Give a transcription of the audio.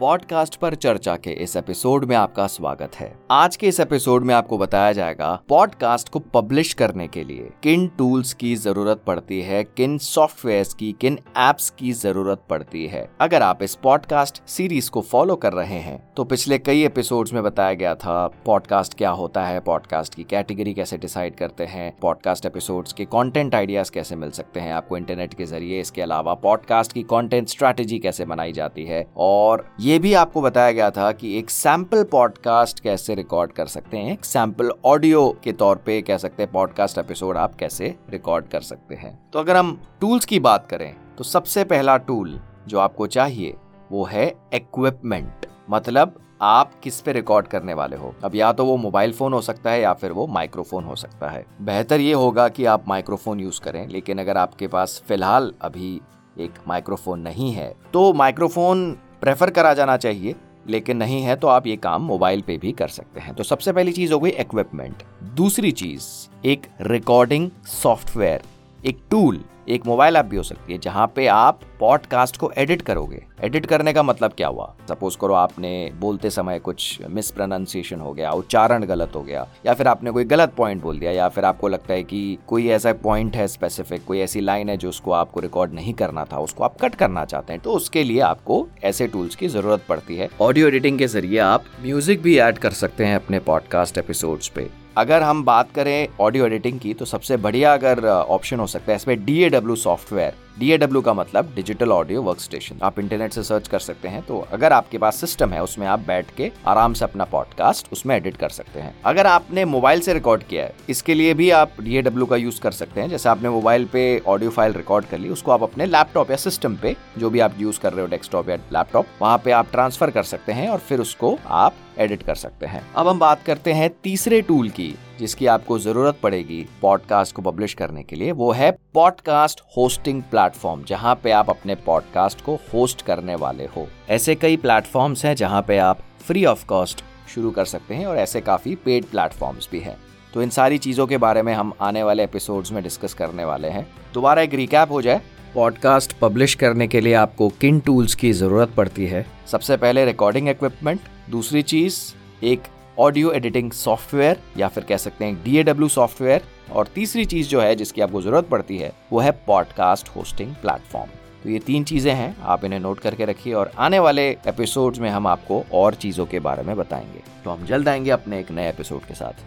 Podcast पर चर्चा के इस एपिसोड में आपका स्वागत है। आज के इस एपिसोड में आपको बताया जाएगा पॉडकास्ट को पब्लिश करने के लिए किन टूल्स की ज़रूरत पड़ती है, किन सॉफ्टवेयर की, किन एप्स की ज़रूरत पड़ती है। अगर आप इस पॉडकास्ट सीरीज़ को फॉलो कर रहे हैं तो पिछले कई एपिसोड्स में बताया गया था पॉडकास्ट क्या होता है, पॉडकास्ट की कैटेगरी कैसे डिसाइड करते हैं, पॉडकास्ट एपिसोड के कॉन्टेंट आइडियाज़ कैसे मिल सकते हैं आपको इंटरनेट के ज़रिए, इसके अलावा पॉडकास्ट की कॉन्टेंट स्ट्रैटेजी कैसे बनाई जाती है, और ये भी आपको बताया गया था कि एक सैंपल पॉडकास्ट कैसे रिकॉर्ड कर सकते हैं, एक सैंपल ऑडियो के तौर पे कह सकते हैं पॉडकास्ट एपिसोड आप कैसे रिकॉर्ड कर सकते हैं। तो अगर हम टूल्स की बात करें तो सबसे पहला टूल जो आपको चाहिए, वो है इक्विपमेंट मतलब आप किस पे रिकॉर्ड करने वाले हो। अब या तो वो मोबाइल फ़ोन हो सकता है या फिर वो माइक्रोफोन हो सकता है। बेहतर ये होगा कि आप माइक्रोफोन यूज़ करें, लेकिन अगर आपके पास फ़िलहाल अभी एक माइक्रोफोन नहीं है तो माइक्रोफोन प्रेफर करा जाना चाहिए, लेकिन नहीं है तो आप ये काम मोबाइल पे भी कर सकते हैं। तो सबसे पहली चीज़ हो गई इक्विपमेंट दूसरी चीज़, एक रिकॉर्डिंग सॉफ्टवेयर एक टूल एक मोबाइल ऐप भी हो सकती है, जहाँ पे आप पॉडकास्ट को एडिट करोगे। एडिट करने का मतलब क्या हुआ? सपोज़ करो आपने बोलते समय कुछ मिस प्रोनाउंसिएशन हो गया, उच्चारण गलत हो गया, या फिर आपने कोई गलत पॉइंट बोल दिया, या फिर आपको लगता है कि कोई ऐसा पॉइंट है स्पेसिफिक कोई ऐसी लाइन है जो उसको आपको रिकॉर्ड नहीं करना था, उसको आप कट करना चाहते हैं तो उसके लिए आपको ऐसे टूल्स की ज़रूरत पड़ती है। ऑडियो एडिटिंग के ज़रिए आप म्यूज़िक भी ऐड कर सकते हैं अपने पॉडकास्ट एपिसोड्स पे। अगर हम बात करें ऑडियो एडिटिंग की तो सबसे बढ़िया अगर ऑप्शन हो सकता है, इसमें DAW सॉफ्टवेयर डीएडब्ल्यू का मतलब डिजिटल ऑडियो वर्क स्टेशन आप इंटरनेट से सर्च कर सकते हैं तो अगर आपके पास सिस्टम है, उसमें आप बैठ के आराम से अपना पॉडकास्ट उसमें एडिट कर सकते हैं। अगर आपने मोबाइल से रिकॉर्ड किया है, इसके लिए भी आप डीएडब्ल्यू का यूज़ कर सकते हैं। जैसे आपने मोबाइल पे ऑडियो फ़ाइल रिकॉर्ड कर ली, उसको आप अपने लैपटॉप या सिस्टम पे, जो भी आप यूज़ कर रहे हो डेस्कटॉप या लैपटॉप वहाँ पे आप ट्रांसफ़र कर सकते हैं और फिर उसको आप एडिट कर सकते हैं। अब हम बात करते हैं तीसरे टूल की। जिसकी आपको ज़रूरत पड़ेगी पॉडकास्ट को पब्लिश करने के लिए, वो है पॉडकास्ट होस्टिंग प्लेटफॉर्म जहाँ पे आप अपने पॉडकास्ट को होस्ट करने वाले हो। ऐसे कई प्लेटफॉर्म्स हैं जहाँ पे आप फ्री ऑफ़ कॉस्ट शुरू कर सकते हैं और ऐसे काफ़ी पेड प्लेटफॉर्म्स भी हैं। तो इन सारी चीज़ों के बारे में हम आने वाले एपिसोड्स में डिस्कस करने वाले हैं। दोबारा एक रिकैप हो जाए। पॉडकास्ट पब्लिश करने के लिए आपको किन टूल्स की ज़रूरत पड़ती है? सबसे पहले रिकॉर्डिंग इक्विपमेंट दूसरी चीज़, एक ऑडियो एडिटिंग सॉफ्टवेयर या फिर कह सकते हैं डी सॉफ्टवेयर। और तीसरी चीज़ जो है, जिसकी आपको ज़रूरत पड़ती है, वो है पॉडकास्ट होस्टिंग प्लेटफॉर्म तो ये तीन चीज़ें हैं, आप इन्हें नोट करके रखिए और आने वाले एपिसोड्स में हम आपको और चीज़ों के बारे में बताएँगे। तो हम जल्द आएँगे अपने एक नए एपिसोड के साथ।